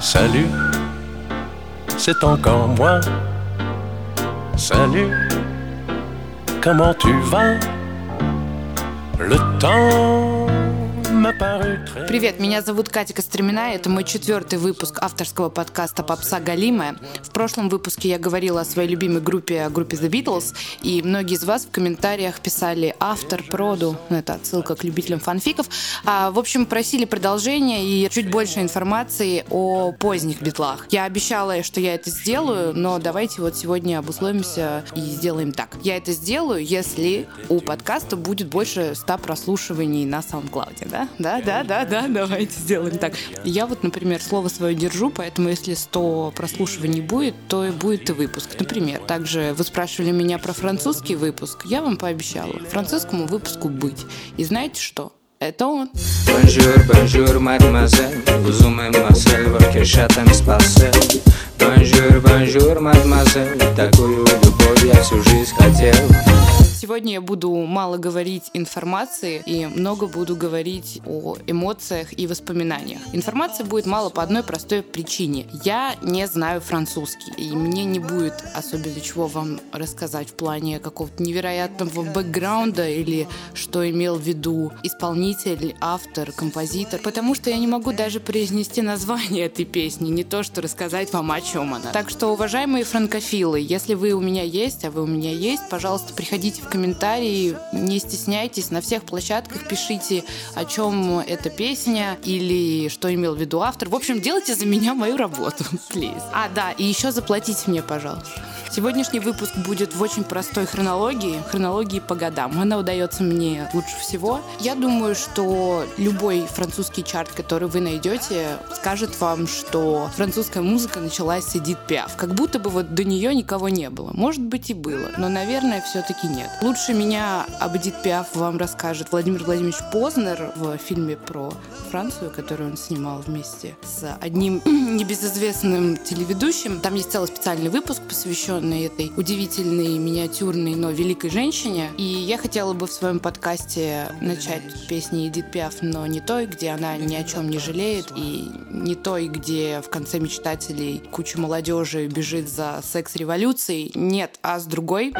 Salut, c'est encore moi. Salut, comment tu vas? Le temps Привет, меня зовут Катя Костремина, это мой четвертый выпуск авторского подкаста «Попса Галимая». В прошлом выпуске я говорила о своей любимой группе, о группе The Beatles, и многие из вас в комментариях писали «автор», «проду», ну, это отсылка к любителям фанфиков. А, в общем, просили продолжение и чуть больше информации о поздних битлах. Я обещала, что я это сделаю, но давайте вот сегодня обусловимся и сделаем так. Я это сделаю, если у подкаста будет больше 100 прослушиваний на SoundCloud, да? Да, да, да, да, давайте сделаем так. Я вот, например, слово свое держу, поэтому если 100 прослушиваний будет, то и будет и выпуск. Например, также вы спрашивали меня про французский выпуск. Я вам пообещала французскому выпуску быть. И знаете что? Это он. Bonjour, bonjour, mademoiselle. Vous aimez ma selva, que j'attends спасel. Bonjour, bonjour, mademoiselle. Такую любовь я всю жизнь хотел. Сегодня я буду мало говорить информации и много буду говорить о эмоциях и воспоминаниях. Информации будет мало по одной простой причине. Я не знаю французский, и мне не будет особенно чего вам рассказать в плане какого-то невероятного бэкграунда или что имел в виду исполнитель, автор, композитор, потому что я не могу даже произнести название этой песни, не то что рассказать вам о чем она. Так что, уважаемые франкофилы, если вы у меня есть, а вы у меня есть, пожалуйста, приходите в комментарии, не стесняйтесь, на всех площадках пишите, о чем эта песня или что имел в виду автор. В общем, делайте за меня мою работу, please. А, да, и еще заплатите мне, пожалуйста. Сегодняшний выпуск будет в очень простой хронологии, хронологии по годам. Она удается мне лучше всего. Я думаю, что любой французский чарт, который вы найдете, скажет вам, что французская музыка началась с Эдит Пиаф. Как будто бы вот до нее никого не было. Может быть и было, но, наверное, все-таки нет. Лучше меня об Эдит Пиаф вам расскажет Владимир Владимирович Познер в фильме про Францию, который он снимал вместе с одним небезызвестным телеведущим. Там есть целый специальный выпуск, посвященный посвященный этой удивительной, миниатюрной, но великой женщине. И я хотела бы в своем подкасте начать песни Эдит Пиаф, но не той, где она ни о чем не жалеет, и не той, где в конце мечтателей куча молодежи бежит за секс-революцией. Нет, а с другой.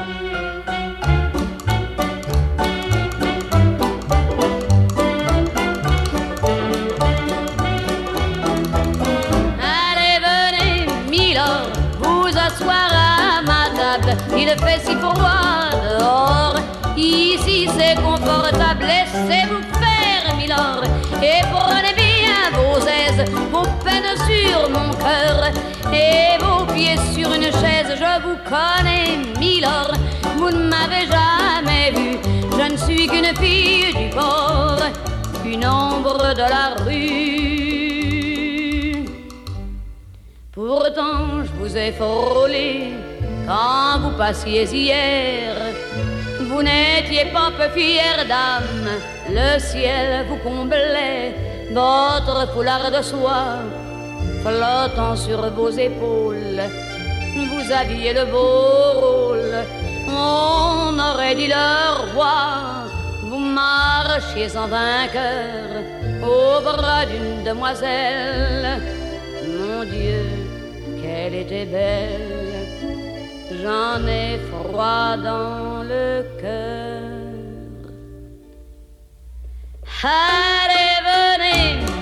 il fait si froid dehors. Ici c'est confortable, laissez-vous faire, milord, et prenez et vos pieds sur une chaise. Je vous connais, milord, vous ne m'avez jamais vu, je ne suis qu'une fille du port, une ombre de la rue. Pourtant, je vous ai frôlé quand vous passiez hier. Vous n'étiez pas peu fière d'âme, le ciel vous comblait, votre foulard de soie flottant sur vos épaules. Vous aviez le beau rôle, on aurait dit le roi. Vous marchiez en vainqueur au bras d'une demoiselle. Mon Dieu, qu'elle était belle j'en ai froid dans le cœur.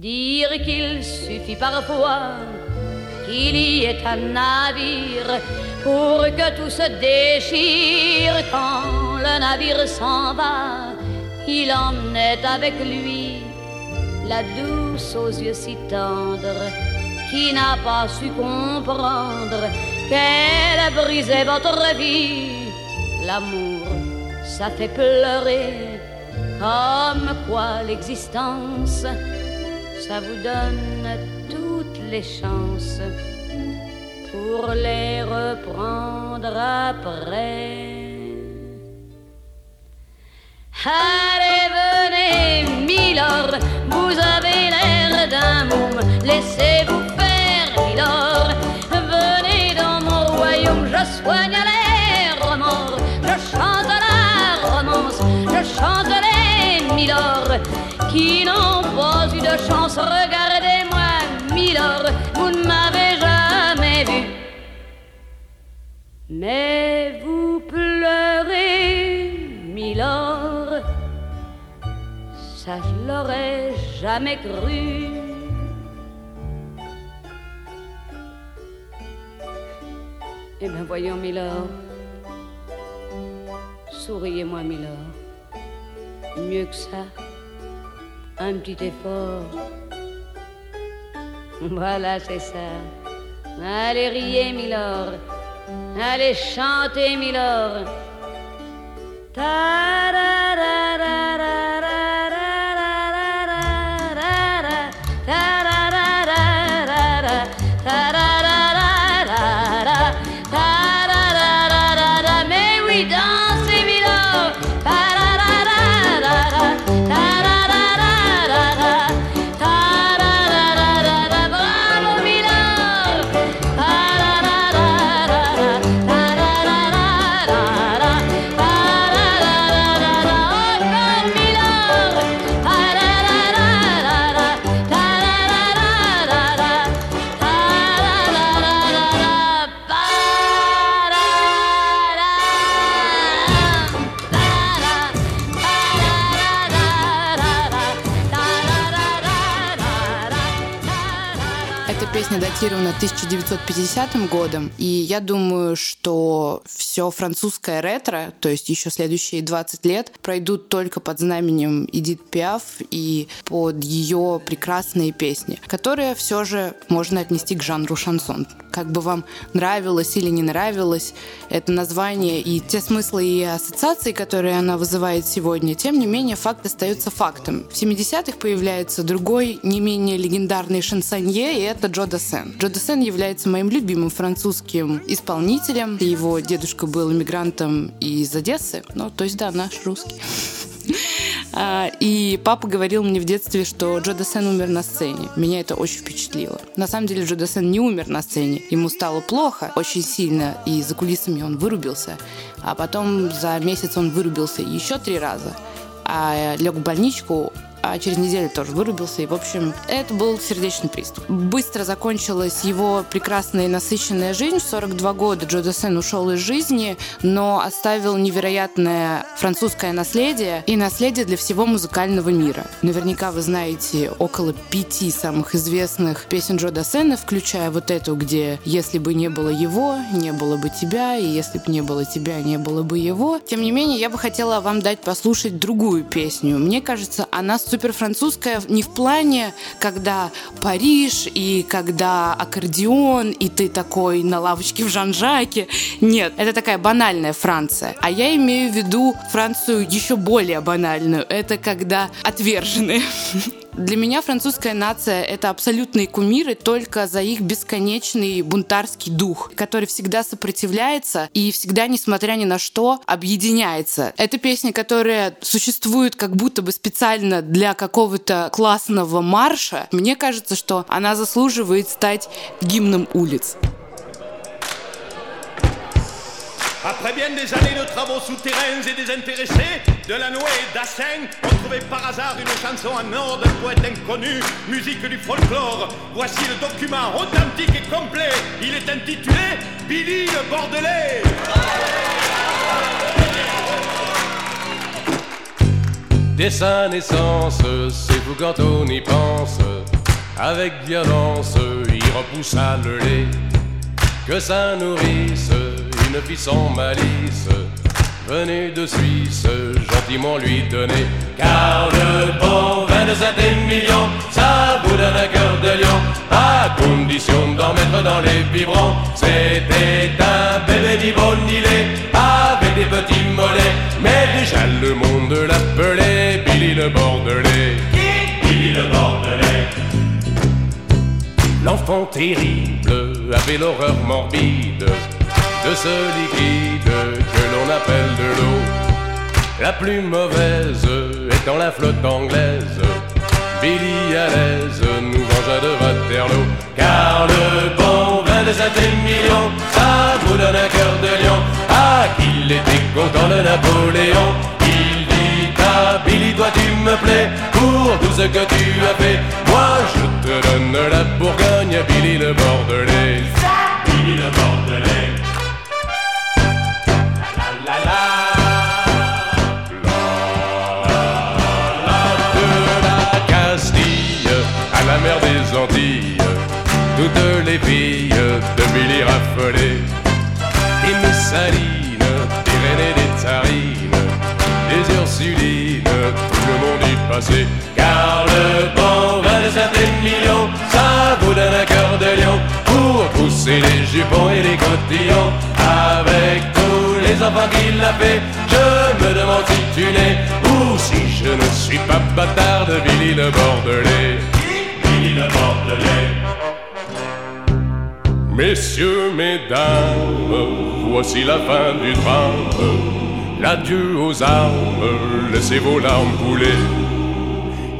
Dire qu'il suffit parfois qu'il y ait un navire pour que tout se déchire quand le navire s'en va. Il emmenait avec lui la douce aux yeux si tendres qui n'a pas su comprendre qu'elle a brisé votre vie. L'amour, ça fait pleurer, comme quoi l'existence, ça vous donne toutes les chances pour les reprendre après. Allez, venez, Milord, vous avez l'air d'un môme, laissez-vous faire, Milord. Venez dans mon royaume, je soigne les remords, je chante la romance, je chante les Milord qui n'ont pas eu de chance. Regardez-moi, Milord, vous ne m'avez jamais vu. Mais vous pleurez, Milord, ça je l'aurais jamais cru. Eh bien voyons, Milord, souriez-moi, Milord, mieux que ça un petit effort. Voilà, c'est ça. Allez riez, Milord. Allez chanter, Milord. Ta датирована 1950 годом, и я думаю, что все французское ретро, то есть еще следующие 20 лет, пройдут только под знаменем Эдит Пиаф и под ее прекрасные песни, которые все же можно отнести к жанру шансон. Как бы вам нравилось или не нравилось это название и те смыслы и ассоциации, которые она вызывает сегодня, тем не менее факт остается фактом. В 70-х появляется другой, не менее легендарный шансонье, и это Джо Дассен. Джо Десен является моим любимым французским исполнителем. Его дедушка был иммигрантом из Одессы, ну, то есть, да, наш русский. А, и папа говорил мне в детстве, что Джо Десен умер на сцене. Меня это очень впечатлило. На самом деле Джо Десен не умер на сцене. Ему стало плохо очень сильно, и за кулисами он вырубился. А потом за месяц он вырубился еще три раза. А лег в больничку а через неделю тоже вырубился. И, в общем, это был сердечный приступ. Быстро закончилась его прекрасная и насыщенная жизнь. В 42 года Джо Десен ушел из жизни, но оставил невероятное французское наследие и наследие для всего музыкального мира. Наверняка вы знаете около пяти самых известных песен Джо Досена, включая вот эту, где «Если бы не было его, не было бы тебя, и если бы не было тебя, не было бы его». Тем не менее, я бы хотела вам дать послушать другую песню. Мне кажется, она супер французская не в плане, когда Париж и когда аккордеон, и ты такой на лавочке в Жан-Жаке. Нет, это такая банальная Франция. А я имею в виду Францию еще более банальную. Это когда отверженные. Для меня французская нация — это абсолютные кумиры только за их бесконечный бунтарский дух, который всегда сопротивляется и всегда, несмотря ни на что, объединяется. Это песня, которая существует как будто бы специально для какого-то классного марша. Мне кажется, что она заслуживает стать гимном улиц. Après bien des années de travaux souterrains et désintéressés, de la et d'Assin, on trouvait par hasard une chanson en or d'un poète inconnu, musique du folklore. Voici le document authentique et complet. Il est intitulé Billy le Bordelais. Dès sa naissance, c'est vous quand on y pense. Avec violence, il repoussa le lait que sa nourrice une fille sans malice, venue de Suisse, gentiment lui donner. Car le bon vin de Saint-Émilion, ça vous donne un cœur de lion, à condition d'en mettre dans les biberons. C'était un bébé d'Ibonilé, avec des petits mollets, mais déjà le monde l'appelait Billy le Bordelais. Billy le Bordelais? L'enfant enfant terrible avait l'horreur morbide de ce liquide que l'on appelle de l'eau. La plus mauvaise étant la flotte anglaise. Billy à l'aise nous vengea de Waterloo. Car le bon vin de Saint-Émilion, ça vous donne un cœur de lion. Ah, qu'il était content de Napoléon. Il dit Billy, toi tu me plais pour tout ce que tu as fait. Moi je te donne la Bourgogne, Billy le Bordelais. Billy le Bordelais. Les filles de Billy raffolées, des Messaline, des René, des Tarines, des Ursulines, tout le monde y passait, car le bon vin de Saint-Émilion, ça vous donne un cœur de lion pour pousser les jupons et les cotillons avec tous les enfants qu'il a. Je me demande si tu n'es ou si je ne suis pas bâtard de Billy le Bordelais. Billy le Bordelais. Messieurs, mesdames, voici la fin du drame. L'adieu aux armes, laissez vos larmes couler.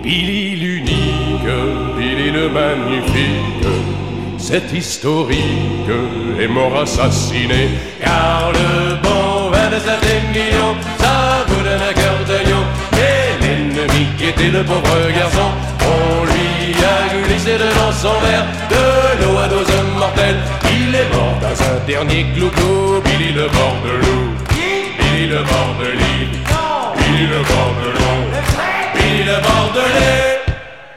Billy l'unique, Billy le magnifique, c'est historique, est mort assassiné. Car le bon vin de Saint-Émilion, ça vous donne un cœur de lion. Et l'ennemi qui était le pauvre garçon, on lui a glissé dedans son verre de l'eau à dose mortelle. Il est mort dans un dernier clou-clou, Billy le Bordelou. Billy le Bordelais. Billy le Bordelou. Billy le Bordelais.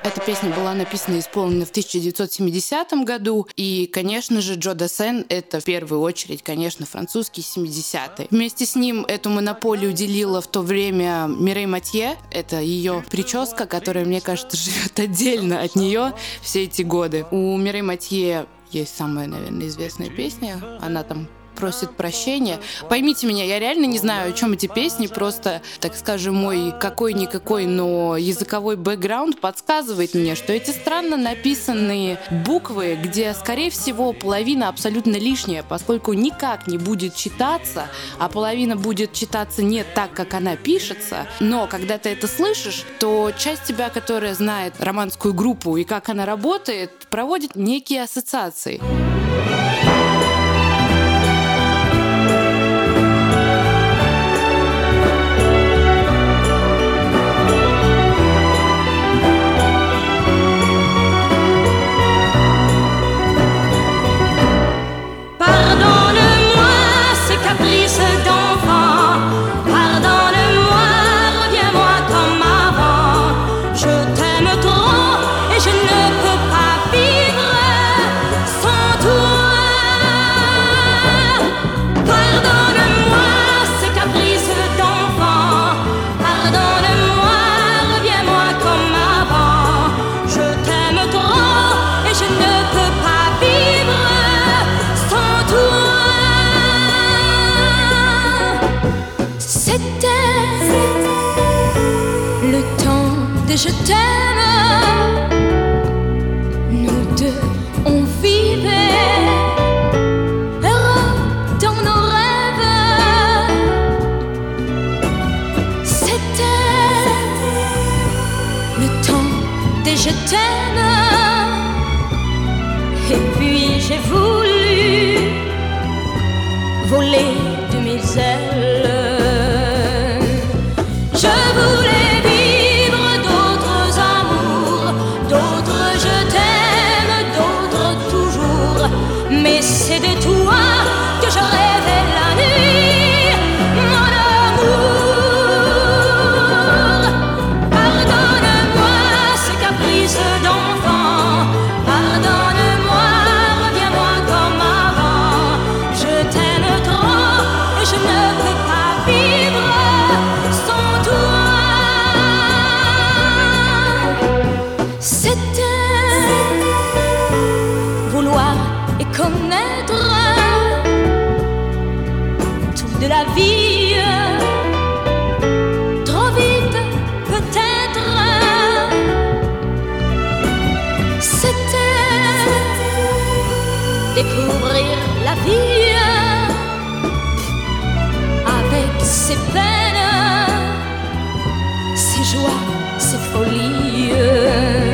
Эта песня была написана и исполнена в 1970 году. И, конечно же, Джо Дассен — это в первую очередь, конечно, французский 70-й. Вместе с ним эту монополию делила в то время Мирей Матье. Это ее прическа, которая, мне кажется, живет отдельно от нее все эти годы. У Мирей Матье есть самая, наверное, известная песня. Она там просит прощения. Поймите меня, я реально не знаю, о чем эти песни, просто, так скажем, мой какой-никакой, но языковой бэкграунд подсказывает мне, что эти странно написанные буквы, где, скорее всего, половина абсолютно лишняя, поскольку никак не будет читаться, а половина будет читаться не так, как она пишется, но когда ты это слышишь, то часть тебя, которая знает романскую группу и как она работает, проводит некие ассоциации. should tell découvrir la vie avec ses peines, ses joies, ses folies.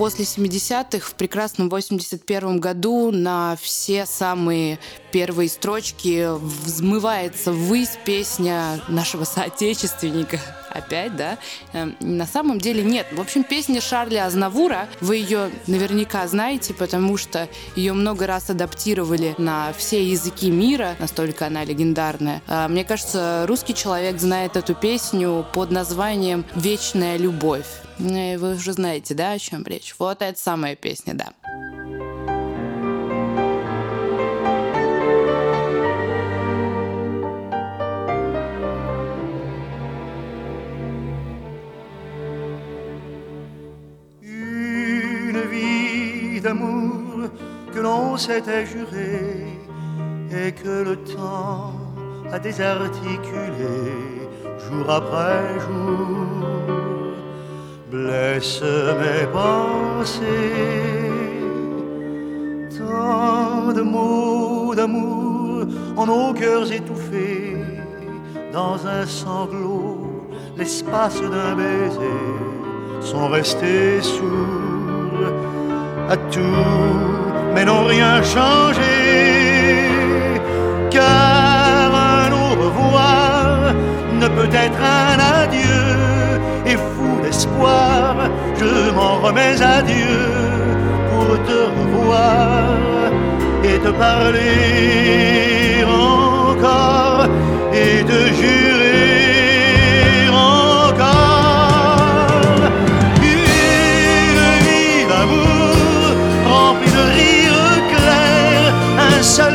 После 70-х, в прекрасном 81 году, на все самые первые строчки взмывается ввысь песня нашего соотечественника. Опять, да? Эм, На самом деле нет. В общем, песня Шарля Азнавура, вы ее наверняка знаете, потому что ее много раз адаптировали на все языки мира, настолько она легендарная. А, Мне кажется, русский человек знает эту песню под названием «Вечная любовь». И Вы уже знаете, да, о чем речь? Вот это самая песня, да. Que l'on s'était juré et que le temps a désarticulé jour après jour. Blesse mes pensées. Tant de mots d'amour en nos cœurs étouffés. Dans un sanglot, l'espace d'un baiser sont restés sourds à tout, mais n'ont rien changé. Car un au revoir ne peut être un adieu, et fou d'espoir, je m'en remets à Dieu pour te revoir et te parler encore et te jurer so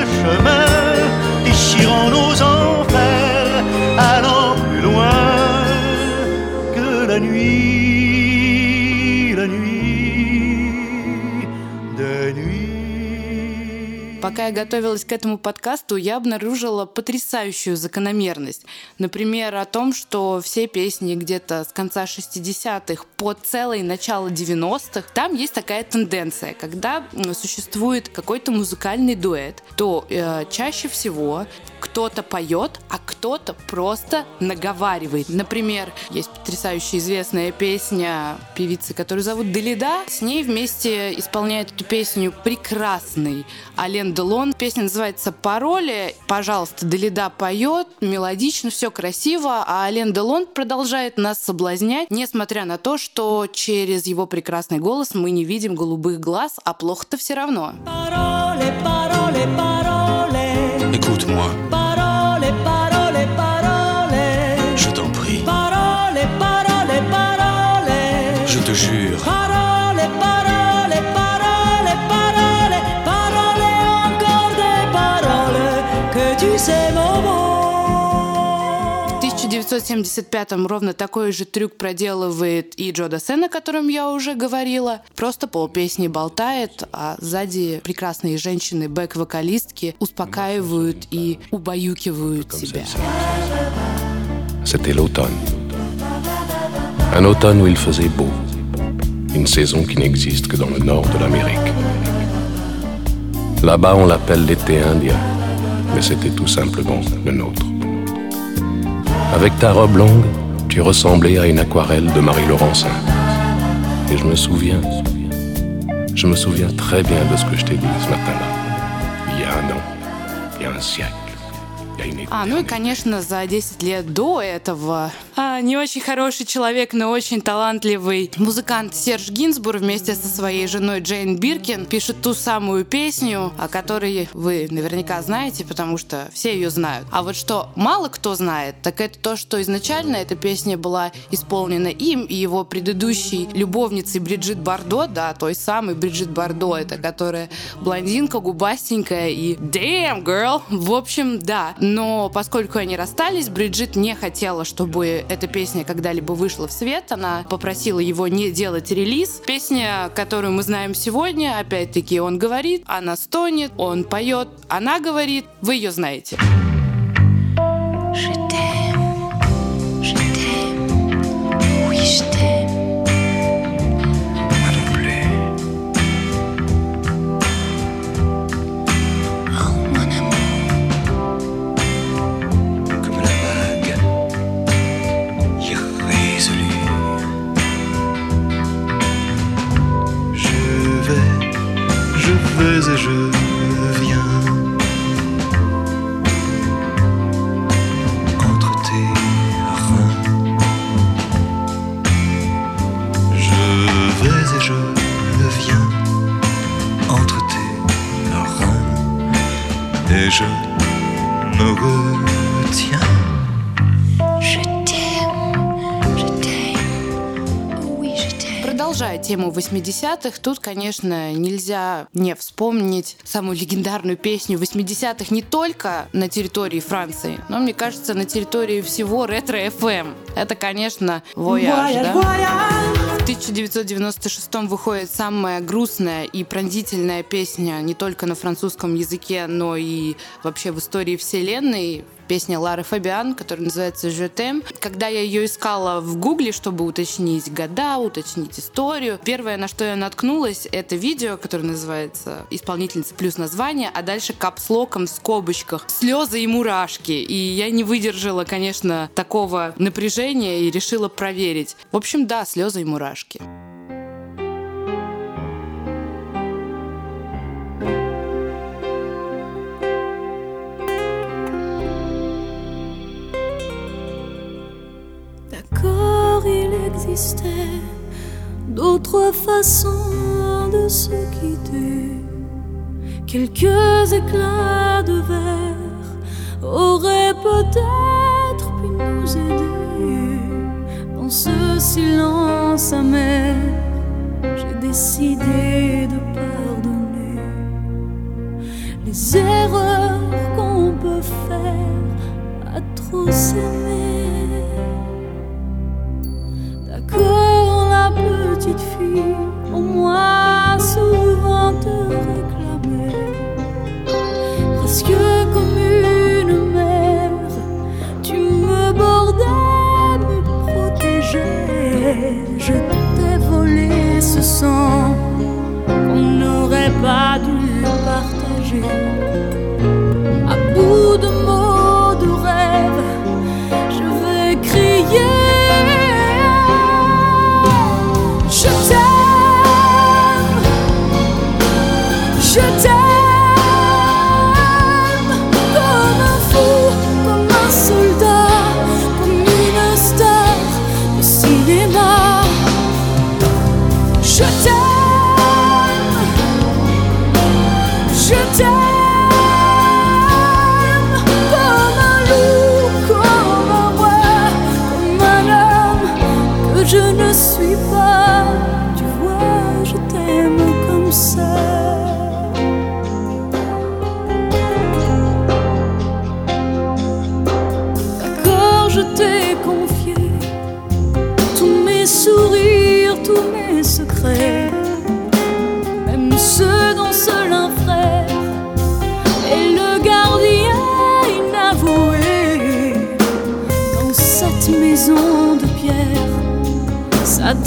Пока я готовилась к этому подкасту, я обнаружила потрясающую закономерность. Например, о том, что все песни где-то с конца 60-х по целое начало 90-х, там есть такая тенденция, когда существует какой-то музыкальный дуэт, то э, чаще всего кто-то поет, а кто-то просто наговаривает. Например, есть потрясающая известная песня певицы, которую зовут Делида. С ней вместе исполняет эту песню прекрасный Ален Делон. Песня называется «Пароли». Пожалуйста, Делида поет, мелодично, все красиво, а Ален Делон продолжает нас соблазнять, несмотря на то, что через его прекрасный голос мы не видим голубых глаз, а плохо-то все равно. Parole, parole, parole. Écoute-moi, 1975-м ровно такой же трюк проделывает и Джо Дассен, о котором я уже говорила. Просто полпесни болтает, а сзади прекрасные женщины, бэк-вокалистки успокаивают и убаюкивают себя. C'était l'automne. Un automne où il faisait beau. Une saison qui n'existe que dans le nord de l'Amérique. Là-bas, on l'appelle l'été indien, mais c'était tout simplement le nôtre. Avec ta robe longue, tu ressemblais à une aquarelle de Marie Laurencin. Et je me souviens, je me souviens très bien de ce que je t'ai dit ce matin-là. Il y a un an, il y a un siècle, А, ну и, конечно, за 10 лет до этого А, не очень хороший человек, но очень талантливый музыкант Серж Гинзбур вместе со своей женой Джейн Биркин пишет ту самую песню, о которой вы наверняка знаете, потому что все ее знают. А вот что мало кто знает, так это то, что изначально эта песня была исполнена им и его предыдущей любовницей Бриджит Бардо, да, той самой Бриджит Бардо, это которая блондинка, губастенькая и damn girl. В общем, да. Но поскольку они расстались, Бриджит не хотела, чтобы эта песня когда-либо вышла в свет. Она попросила его не делать релиз. Песня, которую мы знаем сегодня, опять-таки, он говорит, она стонет, он поет, она говорит, вы ее знаете. et je viens entre tes reins. Je vais et je viens entre tes reins et je me retiens. Тему 80-х, тут, конечно, нельзя не вспомнить самую легендарную песню 80-х не только на территории Франции, но, мне кажется, на территории всего ретро-ФМ. Это, конечно, «Voyage», да? В 1996 выходит самая грустная и пронзительная песня не только на французском языке, но и вообще в истории Вселенной песня Лары Фабиан, которая называется «Je t'aime». Когда я ее искала в гугле, чтобы уточнить года, уточнить историю, первое, на что я наткнулась, это видео, которое называется «Исполнительница плюс название», а дальше капслоком в скобочках «Слезы и мурашки». И я не выдержала, конечно, такого напряжения и решила проверить. В общем, да, слезы и мурашки. D'autres façons de se quitter. Quelques éclats de verre auraient peut-être pu nous aider. Dans ce silence amer, j'ai décidé de pardonner les erreurs qu'on peut faire à trop s'aimer. Petite fille, au moins souvent te réclamer. Presque comme une mère, tu me bordais, me protégeais. Je t'ai volé ce sang qu'on n'aurait pas dû partager.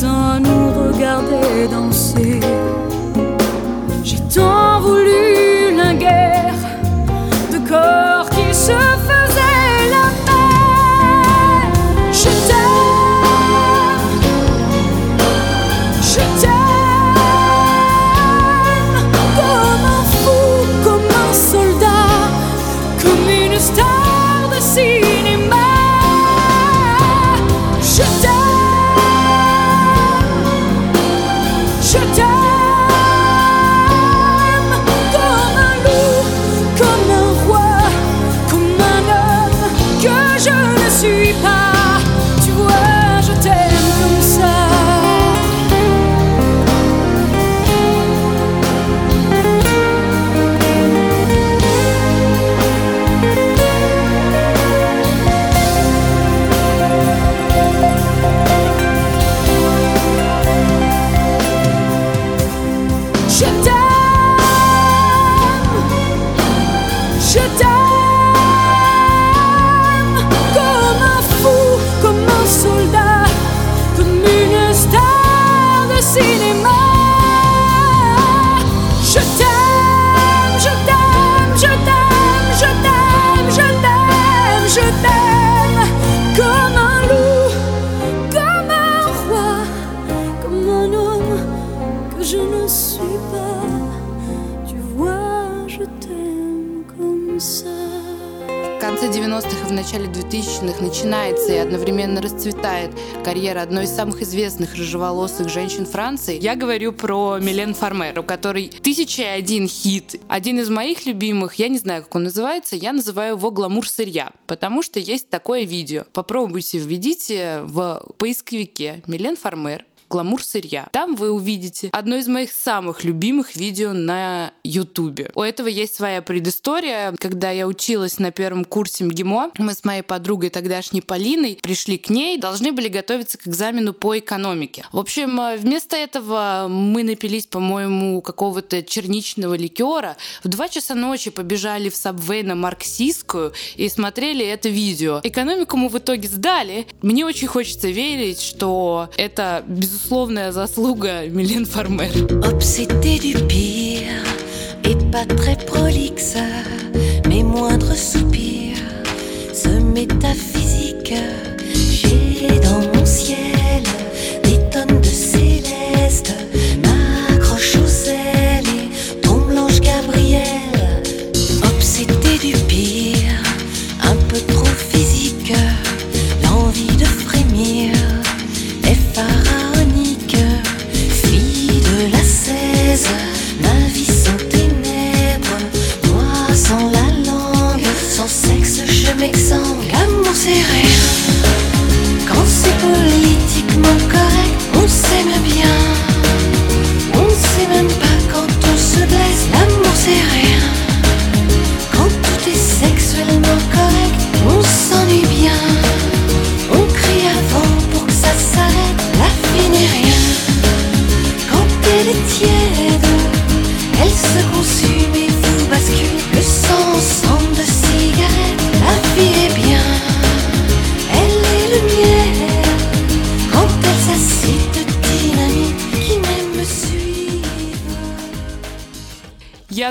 don't карьера одной из самых известных рыжеволосых женщин Франции. Я говорю про Милен Фармер, у которой тысяча и один хит. Один из моих любимых, я не знаю, как он называется, я называю его «Гламур сырья», потому что есть такое видео. Попробуйте, введите в поисковике Милен Фармер «Гламур сырья». Там вы увидите одно из моих самых любимых видео на Ютубе. У этого есть своя предыстория. Когда я училась на первом курсе МГИМО, мы с моей подругой тогдашней Полиной пришли к ней, должны были готовиться к экзамену по экономике. В общем, вместо этого мы напились, по-моему, какого-то черничного ликера. В два часа ночи побежали в Сабвей на Марксистскую и смотрели это видео. Экономику мы в итоге сдали. Мне очень хочется верить, что это, безусловно, безусловная заслуга Милен Фармер. Obsédé du pire et pas très prolixe, mes moindres soupirs, ce métaphysique, j'ai dans mon ciel des tonnes de céleste, Quand c'est politiquement correct, on s'aime bien,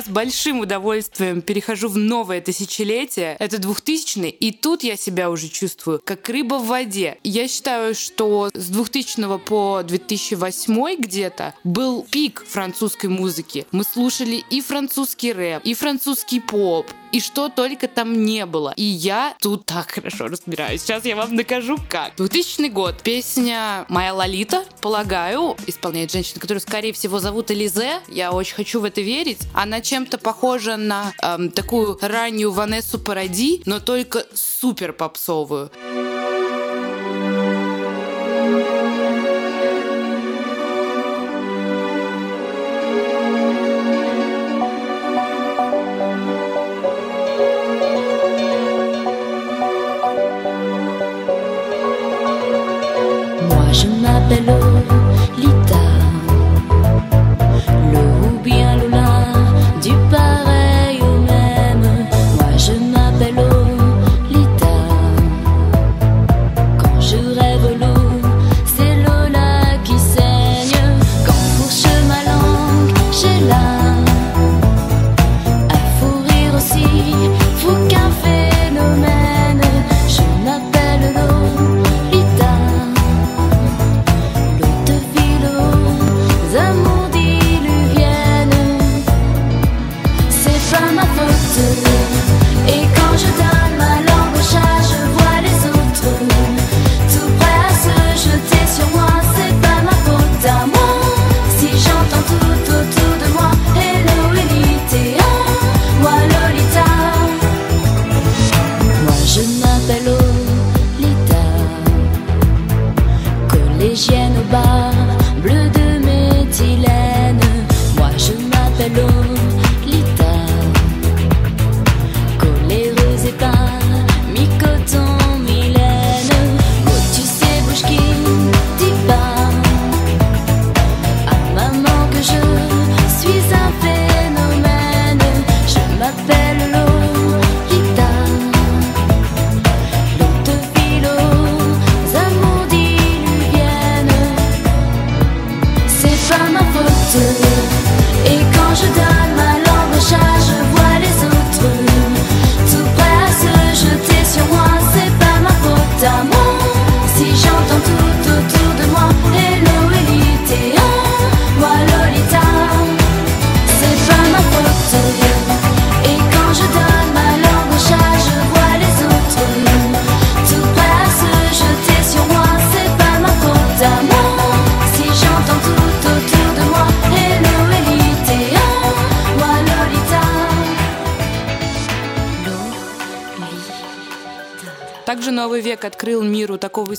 с большим удовольствием перехожу в новое тысячелетие. Это 2000 и тут я себя уже чувствую как рыба в воде. Я считаю, что с 2000 по 2008 где-то был пик французской музыки. Мы слушали и французский рэп, и французский поп, и что только там не было. И я тут так хорошо разбираюсь. Сейчас я вам накажу как. 2000 год. Песня «Моя Лолита», полагаю, исполняет женщина, которую, скорее всего, зовут Элизе. Я очень хочу в это верить. Она чем-то похожа на эм, такую раннюю Ванессу Паради, но только супер попсовую.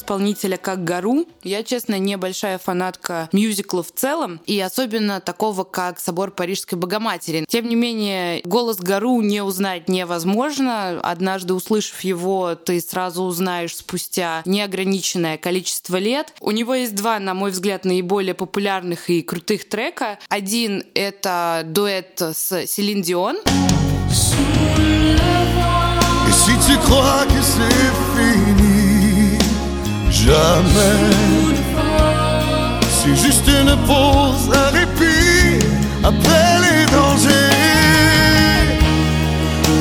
Исполнителя, как Гару. Я, честно, небольшая фанатка мюзикла в целом, и особенно такого, как «Собор Парижской Богоматери». Тем не менее, голос Гару не узнать невозможно. Однажды услышав его, ты сразу узнаешь спустя неограниченное количество лет. У него есть два, на мой взгляд, наиболее популярных и крутых трека. Один — это дуэт с Селин Дион. Et si tu crois que c'est fini, jamais. C'est juste une pause, un répit après les dangers.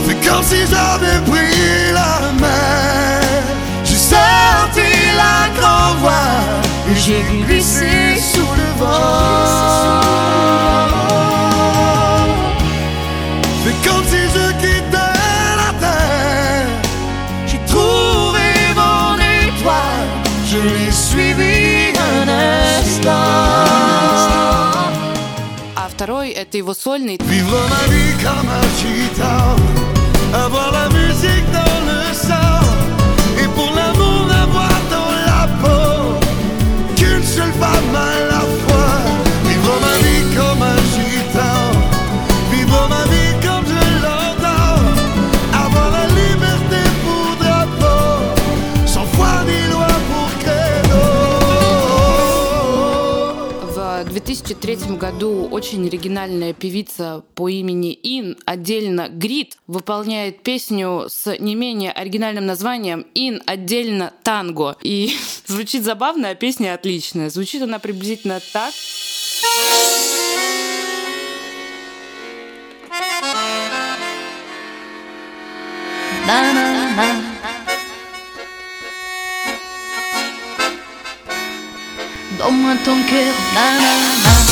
C'est comme si j'avais pris la mer. J'ai sorti la grand voile et j'ai glissé sous le vent. Musique dans le sang. Et pour l'amour dans la peau. 2003 году очень оригинальная певица по имени Ин, отдельно Грит, выполняет песню с не менее оригинальным названием Ин, отдельно танго. И звучит забавно, а песня отличная. Звучит она приблизительно так. Na, na, na. Au moins ton cœur, nanana.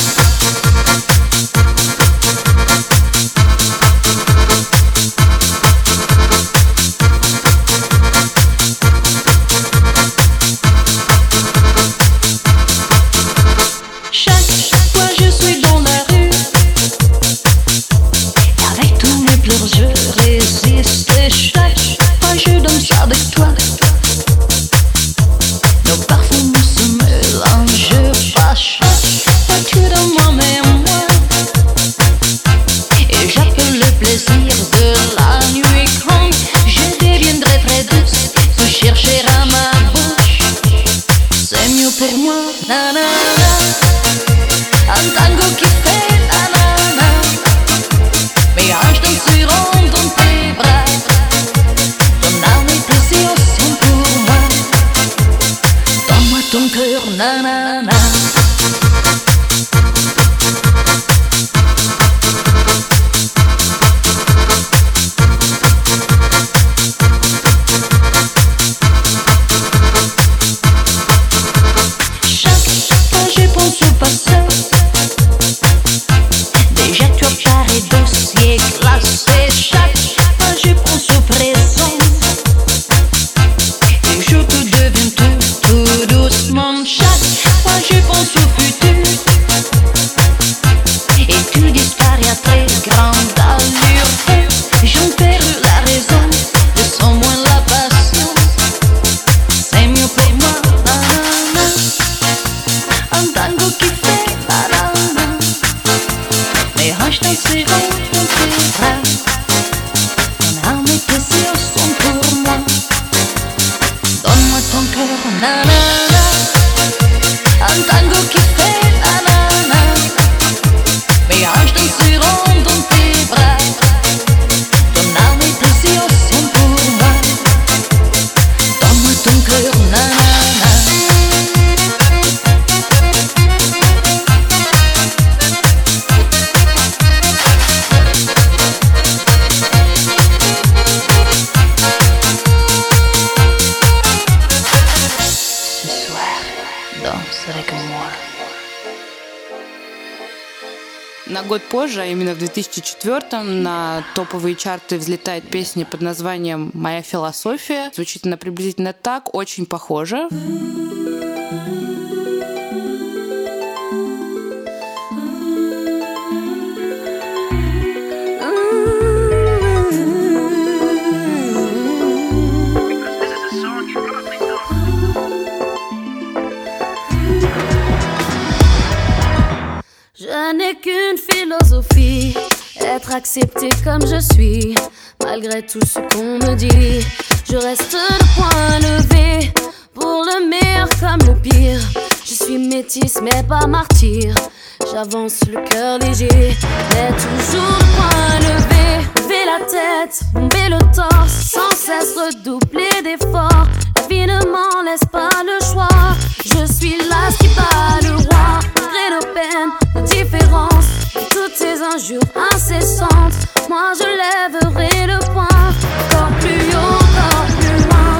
четвертом на топовые чарты взлетает песня под названием «Моя философия». Звучит она приблизительно так, очень похоже. Je n'ai qu'une philosophie être accepté comme je suis, malgré tout ce qu'on me dit. Je reste le point levé, pour le meilleur comme le pire. Je suis métisse mais pas martyr. J'avance le cœur léger, mais toujours le point levé. Lever la tête, bomber le torse, sans cesse redoubler d'efforts. La vie ne m'en laisse pas le choix. Je suis là qui bat le roi, malgré nos peines, nos différences, toutes ces injures incessantes. Moi je lèverai le point, encore plus haut, encore plus loin.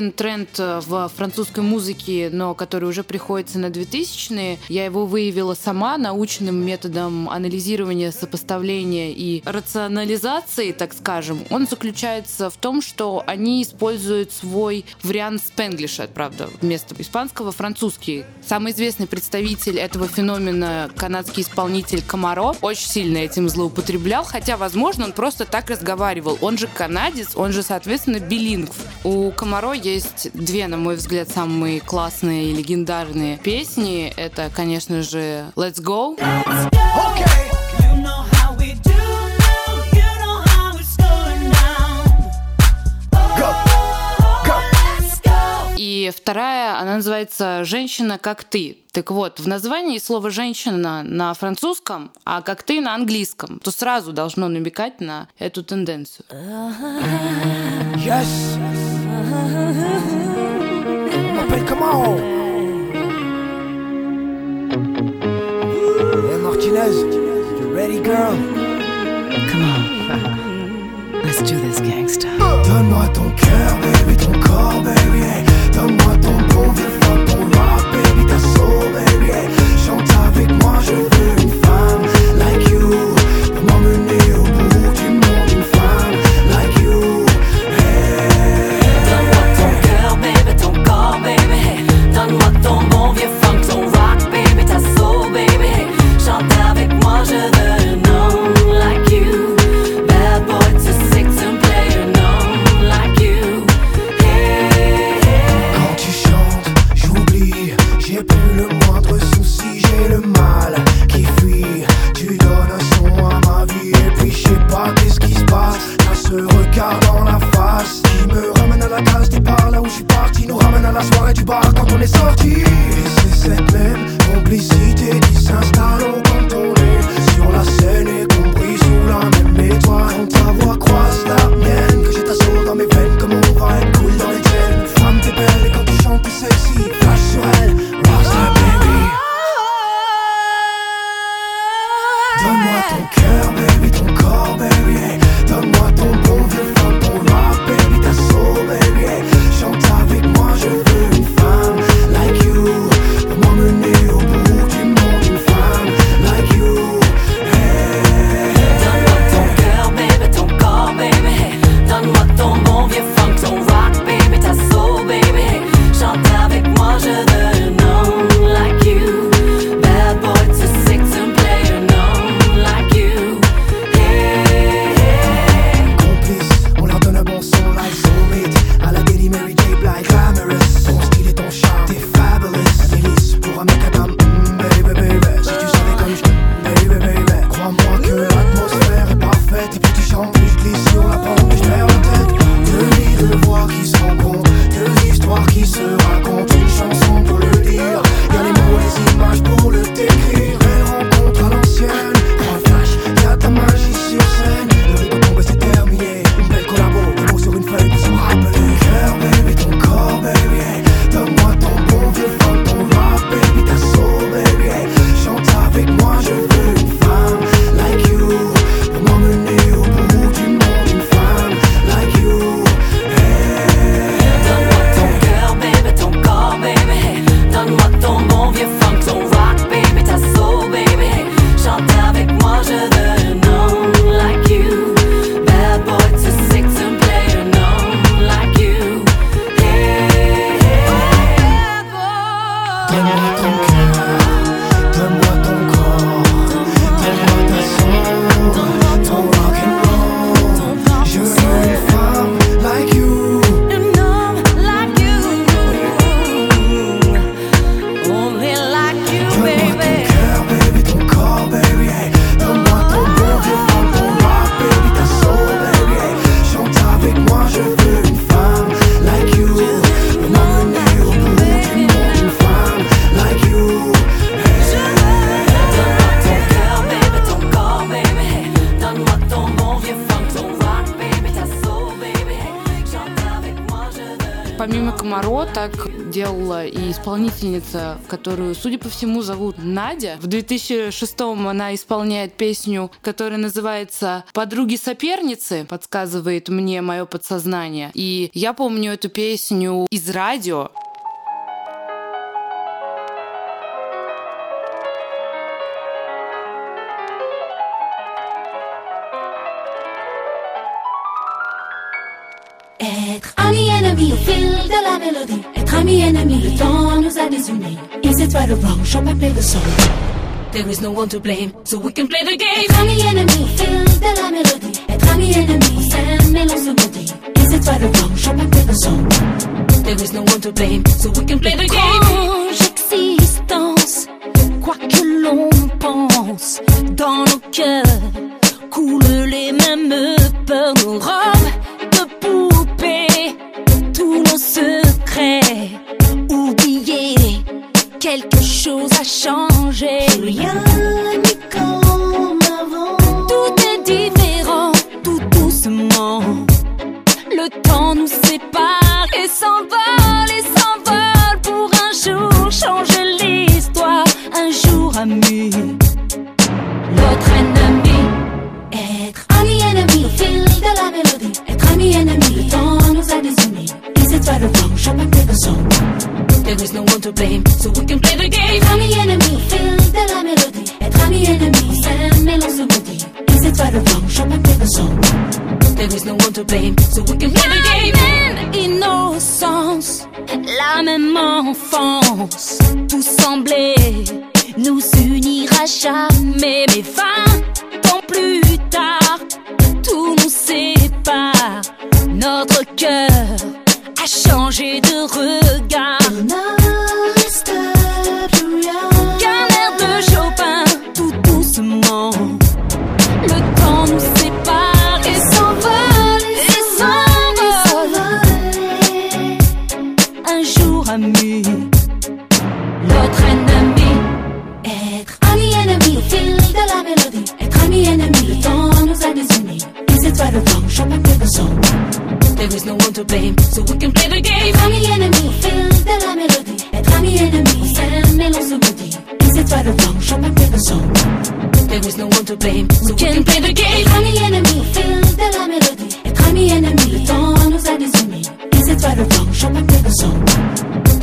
Один тренд э, в французской музыке, но который уже приходится на 2000-е, я его выявила сама научным методом анализирования, сопоставления и рационализации, так скажем. Он заключается в том, что они используют свой вариант спенглиша, правда, вместо испанского французский. Самый известный представитель этого феномена, канадский исполнитель Комаро, очень сильно этим злоупотреблял, хотя, возможно, он просто так разговаривал. Он же канадец, он же, соответственно, билингв. У Комаро есть две, на мой взгляд, самые классные и легендарные песни. Это, конечно же, Let's Go. И вторая, она называется «Женщина, как ты». Так вот, в названии слово «женщина» на французском, а «как ты» на английском, то сразу должно намекать на эту тенденцию. Yes. On m'appelle comment Hey Martinez, you ready girl Come on. Let's do this, gangsta. Donne-moi ton cœur, baby, ton corps, baby. Donne-moi ton bon vieux funk, ton rock, baby, ta soul, baby. Chante avec moi, je veux une femme исполнительница, которую, судя по всему, зовут Надя. В 2006-м она исполняет песню, которая называется «Подруги-соперницы», подсказывает мне мое подсознание. И я помню эту песню из радио. Ennemi au fil de la mélodie. Être ami ennemi, le temps nous a désunis. Is it right or wrong? Shall I play the song? There is no one to blame, so we can play the game. Être ami ennemi au fil de la mélodie. Être ami ennemi, on s'aime et l'on se maudit. Is it right or wrong? Shall I play the song? There is no one to blame, so we can play the game. existence, quoi que l'on pense, dans nos cœurs coulent les mêmes peurs, nos robes tous nos secrets oubliés. Quelque chose a changé.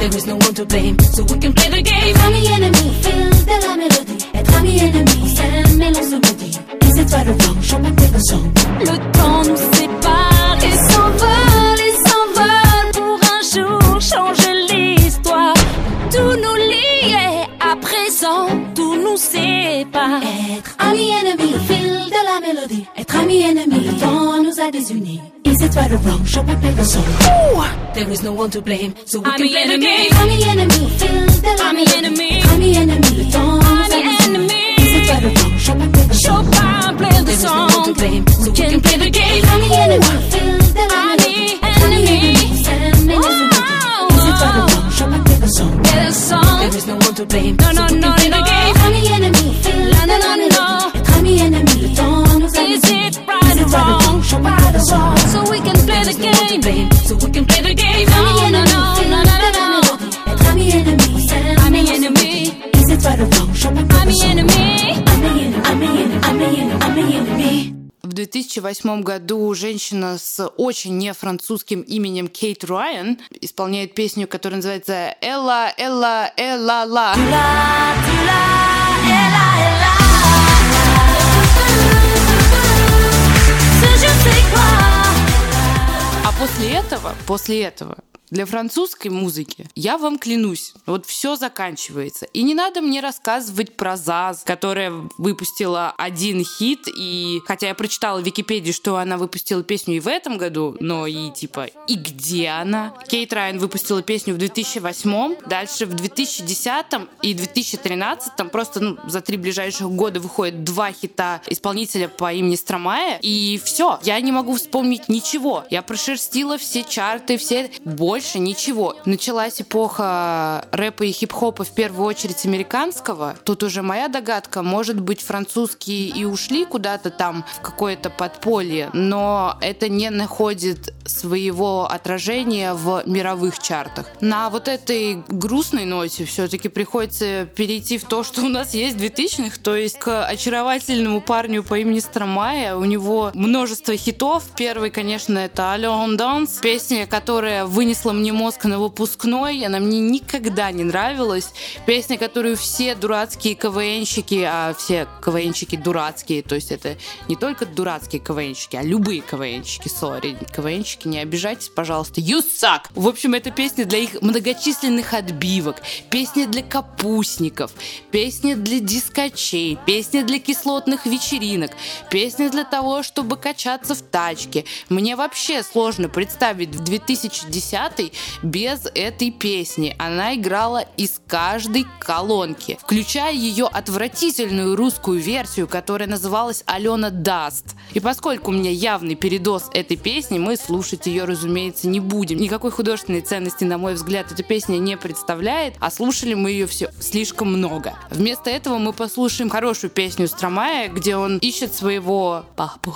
There is no one to blame, so we can play the game. Être ami ennemi fil de la mélodie. Être ami ennemi, on s'aime et l'on se maudit. Or wrong? Shall I play the song? Le temps nous sépare et s'envole, et s'envole pour un jour changer l'histoire. Tout nous liait à présent, tout nous sépare. Être ami ennemi fil de la mélodie. Être ami ennemi, le temps nous a désunis. Is it right or wrong? Shall we play the song? Ooh! There is no one to blame, so we I'm can play enemy. the game. I'm the enemy. Feel the I'm the enemy. I'm the enemy. Don't I'm the enemy. Is it right or wrong? Shall we play the song? Shall play the song? There is no one to blame, so we can, can play the game. I'm the enemy. Feel the enemy. I'm the enemy. Is it right or wrong? Shall we play the song? Play the song. There is no one to blame, no, no, so we can play the game. I'm the enemy. Feel В 2008 году женщина с очень нефранцузским именем Кейт Райан исполняет песню, которая называется «Элла, Элла, Элла, ла». А после этого, после этого, для французской музыки, я вам клянусь, вот все заканчивается. И не надо мне рассказывать про ЗАЗ, которая выпустила один хит, и хотя я прочитала в Википедии, что она выпустила песню и в этом году, но и типа, и где она? Кейт Райан выпустила песню в 2008, дальше в 2010 и 2013, просто ну, за три ближайших года выходит два хита исполнителя по имени Стромая, и все, я не могу вспомнить ничего. Я прошерстила все чарты, все... Более больше ничего. Началась эпоха рэпа и хип-хопа в первую очередь американского. Тут уже моя догадка, может быть, французские и ушли куда-то там в какое-то подполье, но это не находит своего отражения в мировых чартах. На вот этой грустной ноте все-таки приходится перейти в то, что у нас есть 2000-х, то есть к очаровательному парню по имени Стромая. У него множество хитов. Первый, конечно, это «Алло, Dance», песня, которая вынесла мне мозг на выпускной. Она мне никогда не нравилась. Песня, которую все дурацкие КВНщики, а все КВНщики дурацкие, то есть это не только дурацкие КВНщики, а любые КВНщики, сори, КВНщики, не обижайтесь, пожалуйста, you suck! В общем, это песня для их многочисленных отбивок, песня для капустников, песня для дискочей, песня для кислотных вечеринок, песня для того, чтобы качаться в тачке. Мне вообще сложно представить в 2010 без этой песни. Она играла из каждой колонки, включая ее отвратительную русскую версию, которая называлась Алена Даст. И поскольку у меня явный передоз этой песни, мы слушать ее, разумеется, не будем. Никакой художественной ценности, на мой взгляд, эта песня не представляет, а слушали мы ее все слишком много. Вместо этого мы послушаем хорошую песню Стромая, где он ищет своего папу.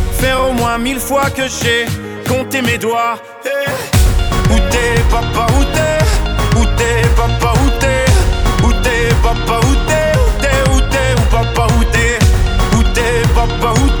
faire au moins mille fois que j'ai compté mes doigts. Hey. Où t'es, papa, où t'es? Où t'es, papa, où t'es? Où t'es, papa, où t'es? Où t'es, où t'es, où papa, où t'es? Où t'es, papa, où t'es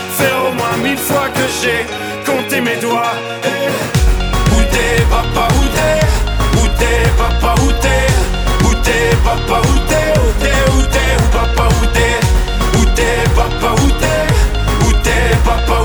au moins mille fois que j'ai compté mes doigts. Eh, Où t'es papa, où t'es? Où t'es papa, où t'es? Où t'es papa, où t'es? Où t'es, où t'es, papa, où t'es? Où t'es papa, où Où t'es papa,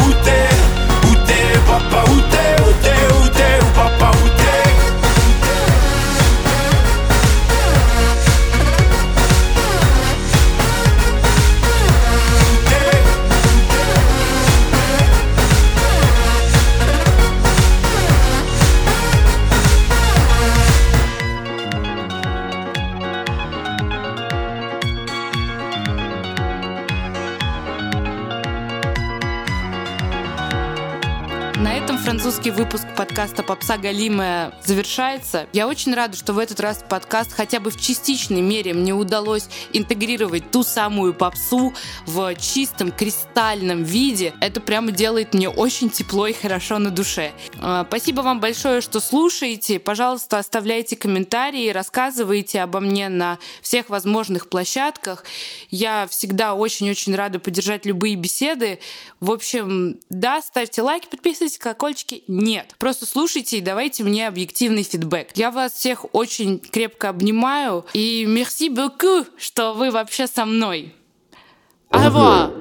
подкаста «Попса Галимая» завершается. Я очень рада, что в этот раз подкаст хотя бы в частичной мере мне удалось интегрировать ту самую попсу в чистом кристальном виде. Это прямо делает мне очень тепло и хорошо на душе. А, спасибо вам большое, что слушаете. Пожалуйста, оставляйте комментарии, рассказывайте обо мне на всех возможных площадках. Я всегда очень-очень рада поддержать любые беседы. В общем, да, ставьте лайки, подписывайтесь, колокольчики. Нет, просто слушайте и давайте мне объективный фидбэк. Я вас всех очень крепко обнимаю и merci beaucoup, что вы вообще со мной. Au revoir.